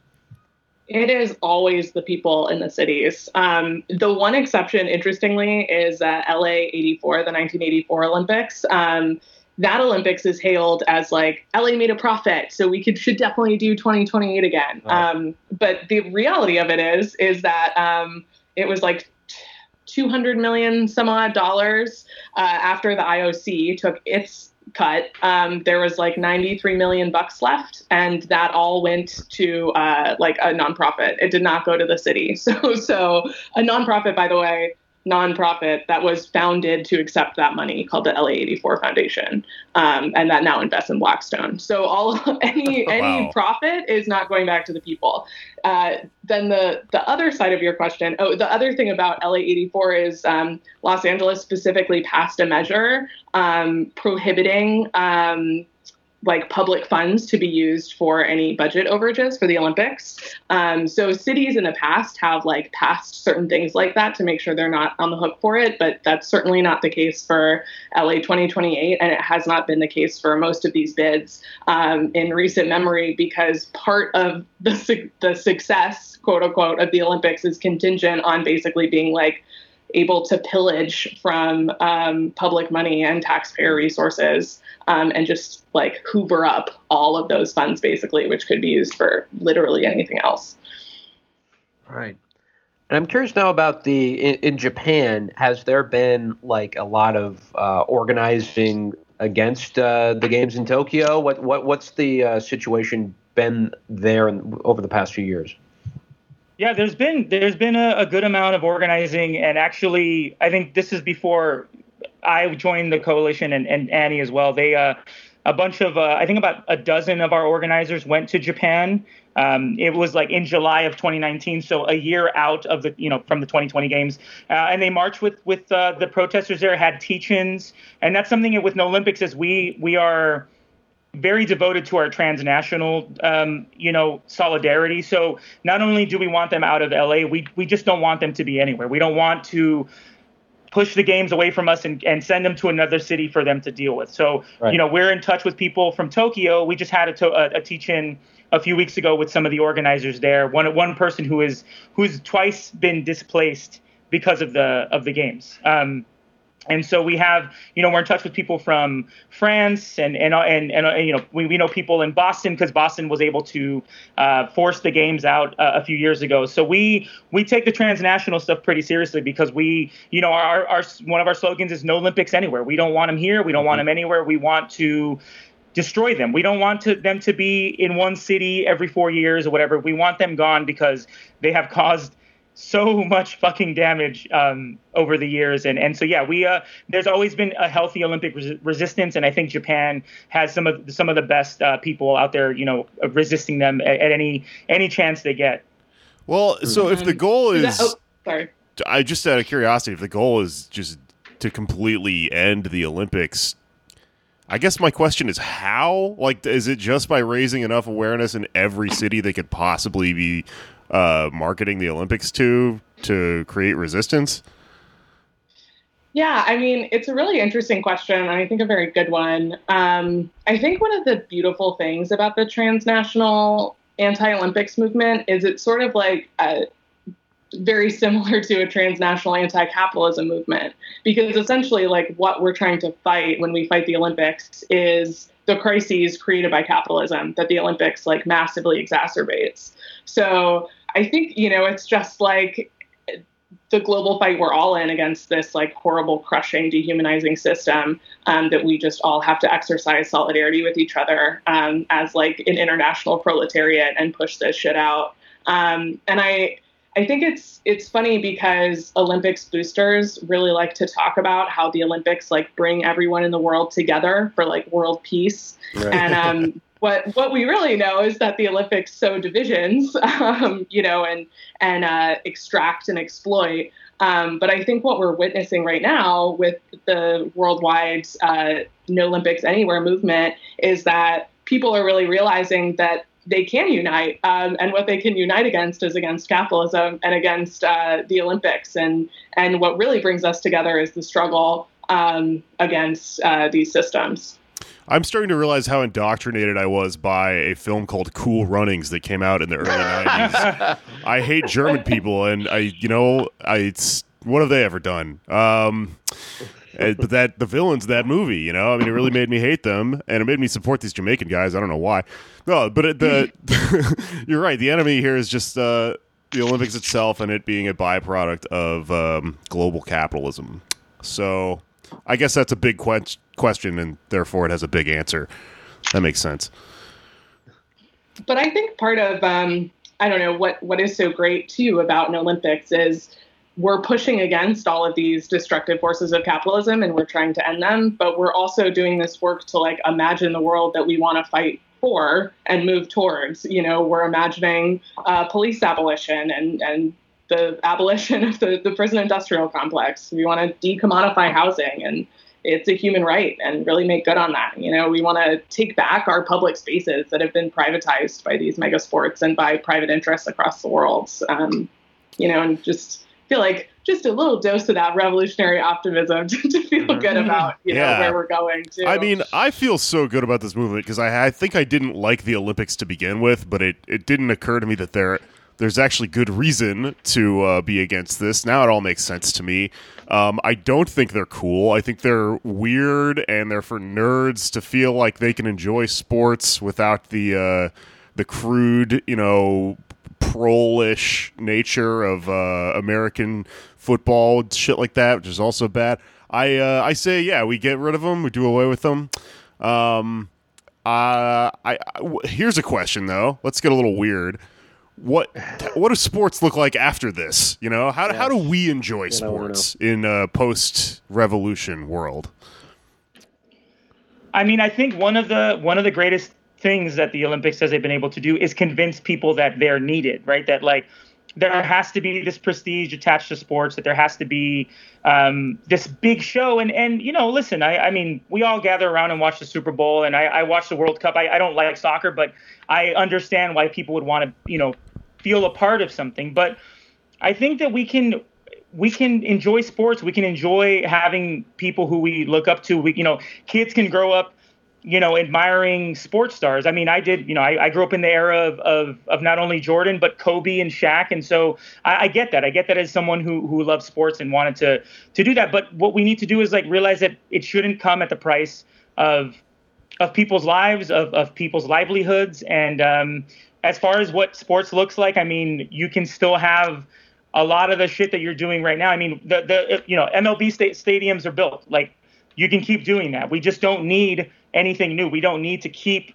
It is always the people in the cities. Um, the one exception, interestingly, is uh, LA 84, the 1984 Olympics. Um, that Olympics is hailed as like LA made a profit, so we could should definitely do 2028 again. Oh. Um, but the reality of it is, is that um, it was like 200 million some odd dollars uh, after the IOC took its cut. Um, there was like 93 million bucks left, and that all went to uh, like a nonprofit. It did not go to the city. So, so a nonprofit, by the way, nonprofit that was founded to accept that money called the LA84 Foundation, um, and that now invests in Blackstone. So all any Wow. any profit is not going back to the people. Uh, then the the other side of your question, oh, the other thing about LA84 is um, Los Angeles specifically passed a measure um, prohibiting. Like public funds to be used for any budget overages for the Olympics. Um, so cities in the past have like passed certain things like that to make sure they're not on the hook for it, but that's certainly not the case for LA 2028, and it has not been the case for most of these bids um, in recent memory because part of the su- the success, quote unquote, of the Olympics is contingent on basically being like able to pillage from um, public money and taxpayer resources um, and just like hoover up all of those funds basically which could be used for literally anything else Right. And I'm curious now about the in, in Japan. Has there been like a lot of uh, organizing against uh, the games in Tokyo? What what what's the uh, situation been there in, over the past few years? Yeah, there's been there's been a, a good amount of organizing, and actually, I think this is before I joined the coalition and, and Annie as well. They uh, a bunch of uh, I think about a dozen of our organizers went to Japan. Um, it was like in July of 2019, so a year out of the you know from the 2020 games, uh, and they marched with with uh, the protesters there, had teach-ins, and that's something with no Olympics is we we are very devoted to our transnational, um, you know, solidarity. So not only do we want them out of LA, we we just don't want them to be anywhere. We don't want to push the games away from us and, and send them to another city for them to deal with. So Right. you know, we're in touch with people from Tokyo. We just had a, to, a, a teach-in a few weeks ago with some of the organizers there. One one person who is who's twice been displaced because of the of the games. Um, and so we have, you know, we're in touch with people from France and and and, and, uh, you know, we, we know people in Boston because Boston was able to uh, force the games out uh, a few years ago. So we we take the transnational stuff pretty seriously because we, you know, our, our one of our slogans is no Olympics anywhere. We don't want them here. We don't want them anywhere. We want to destroy them. We don't want to, them to be in one city every four years or whatever. We want them gone because they have caused so much fucking damage um, over the years. And and so yeah, we uh, there's always been a healthy Olympic res- resistance, and I think Japan has some of some of the best uh, people out there, you know, uh, resisting them at, at any any chance they get. Well, so if the goal Is is, that- oh, sorry I just out of curiosity, if the goal is just to completely end the Olympics, I guess my question is how? Like, is it just by raising enough awareness in every city they could possibly be uh, marketing the Olympics to to create resistance? Yeah, I mean, it's a really interesting question, and I think a very good one. Um, I think one of the beautiful things about the transnational anti Olympics movement is it's sort of like a, very similar to a transnational anti capitalism movement, because essentially, like, what we're trying to fight when we fight the Olympics is the crises created by capitalism that the Olympics, like, massively exacerbates. So I think, you know, it's just like, the global fight we're all in against this like horrible, crushing, dehumanizing system um, that we just all have to exercise solidarity with each other um, as like an international proletariat and push this shit out. Um, and I, I think it's it's funny because Olympics boosters really like to talk about how the Olympics like bring everyone in the world together for like world peace. And um, what what we really know is that the Olympics sow divisions, um, you know, and and uh, extract and exploit. Um, but I think what we're witnessing right now with the worldwide uh, No Olympics Anywhere movement is that people are really realizing that they can unite, um, and what they can unite against is against capitalism and against uh, the Olympics. And and what really brings us together is the struggle um, against uh, these systems. I'm starting to realize how indoctrinated I was by a film called Cool Runnings that came out in the early 90s. I hate German people, and I, you know, I, it's, what have they ever done? Um, eh, but that the villains of that movie, you know, I mean, it really made me hate them, and it made me support these Jamaican guys. I don't know why. No, but it, the you're right. The enemy here is just uh, the Olympics itself and it being a byproduct of um, global capitalism. So I guess that's a big que- question, and therefore it has a big answer. That makes sense. But I think part of um, I don't know what what is so great too about an Olympics is we're pushing against all of these destructive forces of capitalism and we're trying to end them but we're also doing this work to like imagine the world that we want to fight for and move towards you know we're imagining uh, police abolition and and the abolition of the, the prison industrial complex we want to decommodify housing and it's a human right and really make good on that you know we want to take back our public spaces that have been privatized by these mega sports and by private interests across the world um, you know and just feel like just a little dose of that revolutionary optimism to, to feel good Mm-hmm. about you know where we're going to. I mean, I feel so good about this movement because I, I think I didn't like the Olympics to begin with, but it, it didn't occur to me that there there's actually good reason to uh, be against this. Now it all makes sense to me. Um, I don't think they're cool. I think they're weird and they're for nerds to feel like they can enjoy sports without the uh, the crude, you know, prolish nature of uh, American football, shit like that, which is also bad. I uh, I say yeah, we get rid of them, we do away with them. Um, uh, I, I w- here's a question though. Let's get a little weird. What what do sports look like after this? You know, how how do we enjoy I wanna sports in a post revolution world? I mean, I think one of the one of the greatest things that the Olympics says they've been able to do is convince people that they're needed, right? That like there has to be this prestige attached to sports, that there has to be um, this big show. And and you know, listen, I, I mean, we all gather around and watch the Super Bowl, and I, I watch the World Cup. I, I don't like soccer, but I understand why people would want to, you know, feel a part of something. But I think that we can we can enjoy sports. We can enjoy having people who we look up to. We, you know, kids can grow up, you know, admiring sports stars. I mean, I did, you know, I, I grew up in the era of, of, of not only Jordan, but Kobe and Shaq. And so I, I get that. I get that as someone who, who loves sports and wanted to, to do that. But what we need to do is like realize that it shouldn't come at the price of, of people's lives, of, of people's livelihoods. And um, as far as what sports looks like, I mean, you can still have a lot of the shit that you're doing right now. I mean, the the you know MLB sta- stadiums are built. Like you can keep doing that. We just don't need anything new. We don't need to keep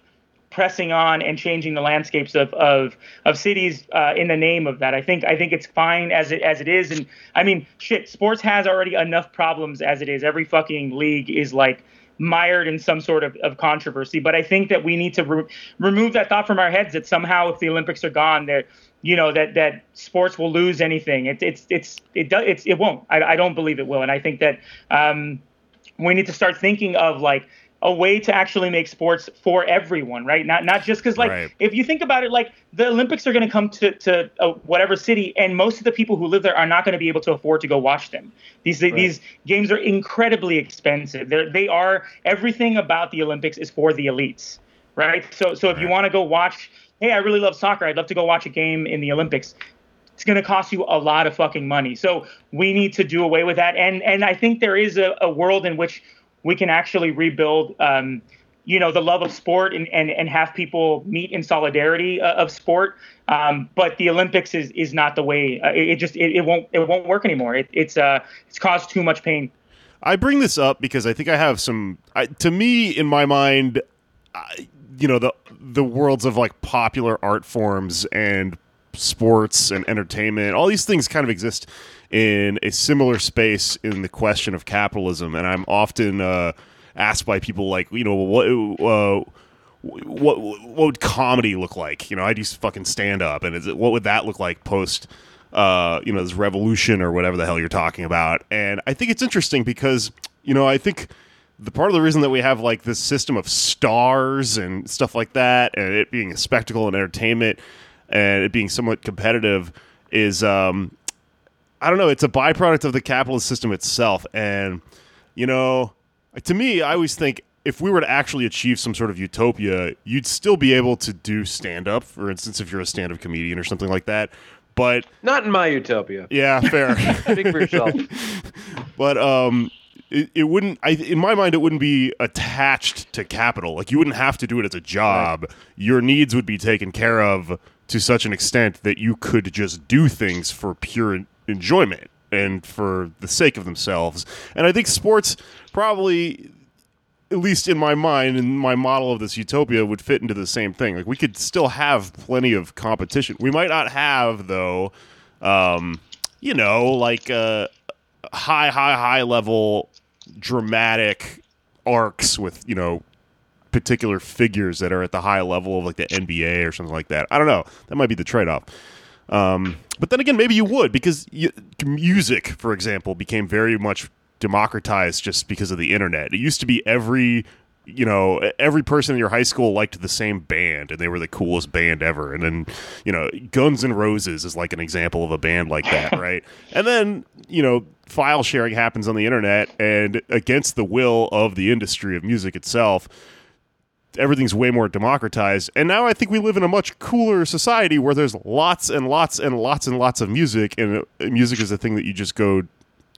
pressing on and changing the landscapes of of of cities uh, in the name of that. I think I think it's fine as it as it is. And I mean, shit, sports has already enough problems as it is. Every fucking league is like mired in some sort of, of controversy. But I think that we need to re- remove that thought from our heads that somehow if the Olympics are gone, that you know that that sports will lose anything. It's it's it's it does it's it won't. I, I don't believe it will. And I think that um, we need to start thinking of like a way to actually make sports for everyone, right? Not not just because like Right. if you think about it, like the Olympics are going to come to to uh, whatever city, and most of the people who live there are not going to be able to afford to go watch them. These these games are incredibly expensive. They're, they are everything about the Olympics is for the elites, right? So so if you want to go watch, hey, I really love soccer. I'd love to go watch a game in the Olympics it's going to cost you a lot of fucking money. So we need to do away with that. And and I think there is a, a world in which we can actually rebuild, um, you know, the love of sport and, and, and have people meet in solidarity uh, of sport. Um, but the Olympics is, is not the way. Uh, it, it just it, it won't it won't work anymore. It, it's uh it's caused too much pain. I bring this up because I think I have some. I, to me, in my mind, I, you know the the worlds of like popular art forms and sports and entertainment. All these things kind of exist in a similar space in the question of capitalism, and I'm often uh, asked by people like, you know, what. Uh, what what would comedy look like? You know, I do fucking stand up, and it what would that look like post, uh, you know, this revolution or whatever the hell you're talking about? And I think it's interesting because you know I think the part of the reason that we have like this system of stars and stuff like that, and it being a spectacle and entertainment, and it being somewhat competitive, is um, I don't know. It's a byproduct of the capitalist system itself, and you know, to me, I always think if we were to actually achieve some sort of utopia, you'd still be able to do stand up, for instance, if you're a stand up comedian or something like that. But Not in my utopia. yeah, fair. Speak for yourself. but um, it, it wouldn't. I, in my mind, it wouldn't be attached to capital. Like you wouldn't have to do it as a job. Your needs would be taken care of to such an extent that you could just do things for pure enjoyment and for the sake of themselves. And I think sports probably at least in my mind in my model of this utopia would fit into the same thing. Like we could still have plenty of competition. We might not have though um, you know like uh, high high high level dramatic arcs with you know particular figures that are at the high level of like the nba or something like that. I don't know. That might be the trade-off um, but then again maybe you would because you, music for example became very much democratized just because of the internet. It used to be every you know every person in your high school liked the same band and they were the coolest band ever and then you know guns and roses is like an example of a band like that right and then you know file sharing happens on the internet and against the will of the industry of music itself everything's way more democratized. And now i think we live in a much cooler society where there's lots and lots and lots and lots of music and uh, music is a thing that you just go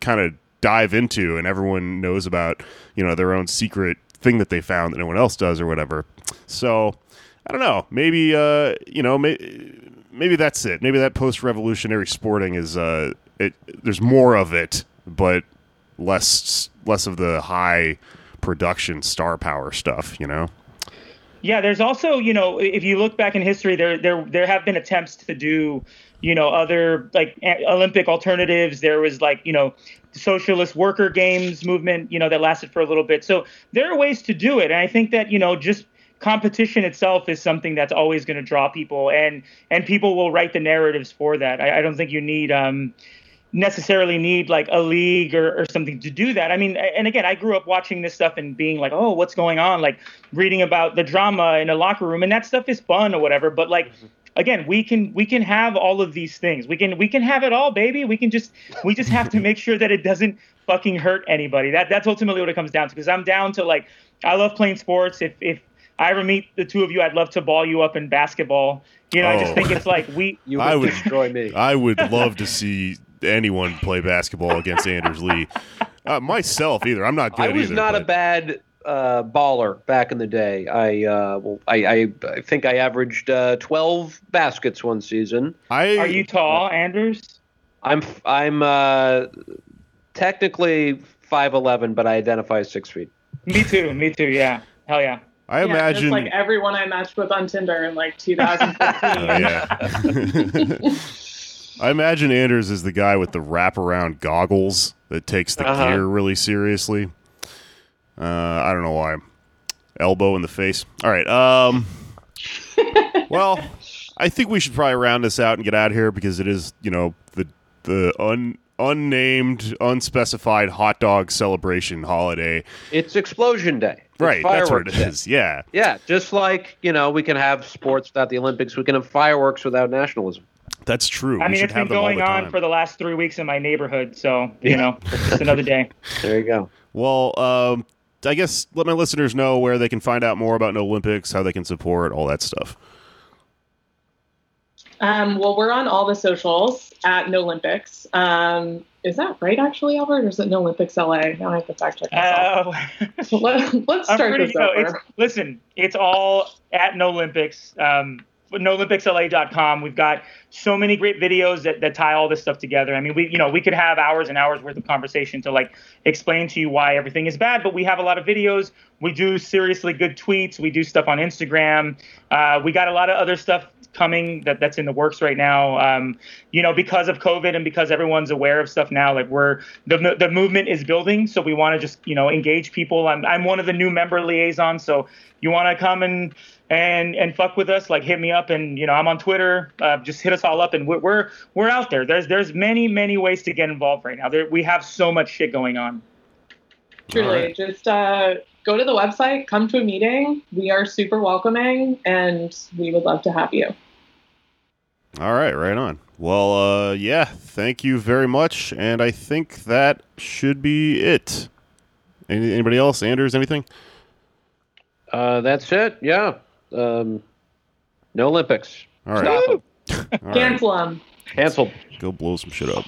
kind of dive into and everyone knows about you know their own secret thing that they found that no one else does or whatever. So i don't know. Maybe uh you know maybe that's it. Maybe that post-revolutionary sporting is uh it there's more of it but less less of the high production star power stuff you know yeah there's also you know if you look back in history there there there have been attempts to do you know other like olympic alternatives. There was like you know socialist worker games movement you know that lasted for a little bit. So there are ways to do it. And i think that you know just competition itself is something that's always going to draw people. And and people will write the narratives for that. I, I don't think you need um necessarily need like a league or, or something to do that. I mean, and again, I grew up watching this stuff and being like, oh, what's going on? Like reading about the drama in a locker room, and that stuff is fun or whatever. But like, mm-hmm again we can we can have all of these things we can we can have it all baby we can just we just have to make sure that it doesn't fucking hurt anybody that that's ultimately what it comes down to because i'm down to like i love playing sports if if i ever meet the two of you i'd love to ball you up in basketball you know oh. i just think it's like we you would, I would destroy me i would love to see anyone play basketball against anders lee uh, myself either i'm not good i was either, not but... a bad uh, baller back in the day. I uh, well, I, I, I think I averaged uh, twelve baskets one season. I are you tall, Anders? I'm I'm uh, technically five eleven, but I identify as six feet. Me too. Me too. Yeah. Hell yeah. I yeah, imagine like everyone I matched with on Tinder in like 2015. yeah. I imagine Anders is the guy with the wraparound goggles that takes the uh-huh. gear really seriously. Uh, I don't know why. Elbow in the face. All right. Um, well, I think we should probably round this out and get out of here because it is, you know, the the un, unnamed, unspecified hot dog celebration holiday. It's Explosion Day. It's right, that's what it day. is. Yeah. Yeah, just like, you know, we can have sports without the Olympics, we can have fireworks without nationalism. That's true. I mean, it's been going on for the last three weeks in my neighborhood, so, you yeah. know, it's another day. There you go. Well, um, I guess let my listeners know where they can find out more about No Olympics, how they can support, all that stuff. Um, well, we're on all the socials at No Olympics. Um, is that right, actually, Albert, or is it No Olympics LA? Now I have to fact check myself. Uh, so let, us start pretty, this over. it's, listen, it's all at No Olympics. Um, NoOlympicsLA.com. We've got so many great videos that, that tie all this stuff together. I mean, we you know we could have hours and hours worth of conversation to like explain to you why everything is bad, but we have a lot of videos. We do seriously good tweets. We do stuff on Instagram. Uh, we got a lot of other stuff coming that that's in the works right now. Um, you know, because of COVID and because everyone's aware of stuff now, like we're the the movement is building, so we want to just you know engage people. I'm I'm one of the new member liaisons, so you want to come and and and fuck with us, like hit me up, and you know I'm on Twitter. Uh, just hit us all up, and we're, we're we're out there. There's there's many many ways to get involved right now. There, we have so much shit going on. Truly, right. just uh, go to the website, come to a meeting. We are super welcoming, and we would love to have you. All right, right on. Well, uh, yeah, thank you very much, and I think that should be it. Any, anybody else? Anders, anything? Uh, that's it. Yeah. Um, no Olympics. All right. Stop them. Cancel them. Cancel. Go blow some shit up.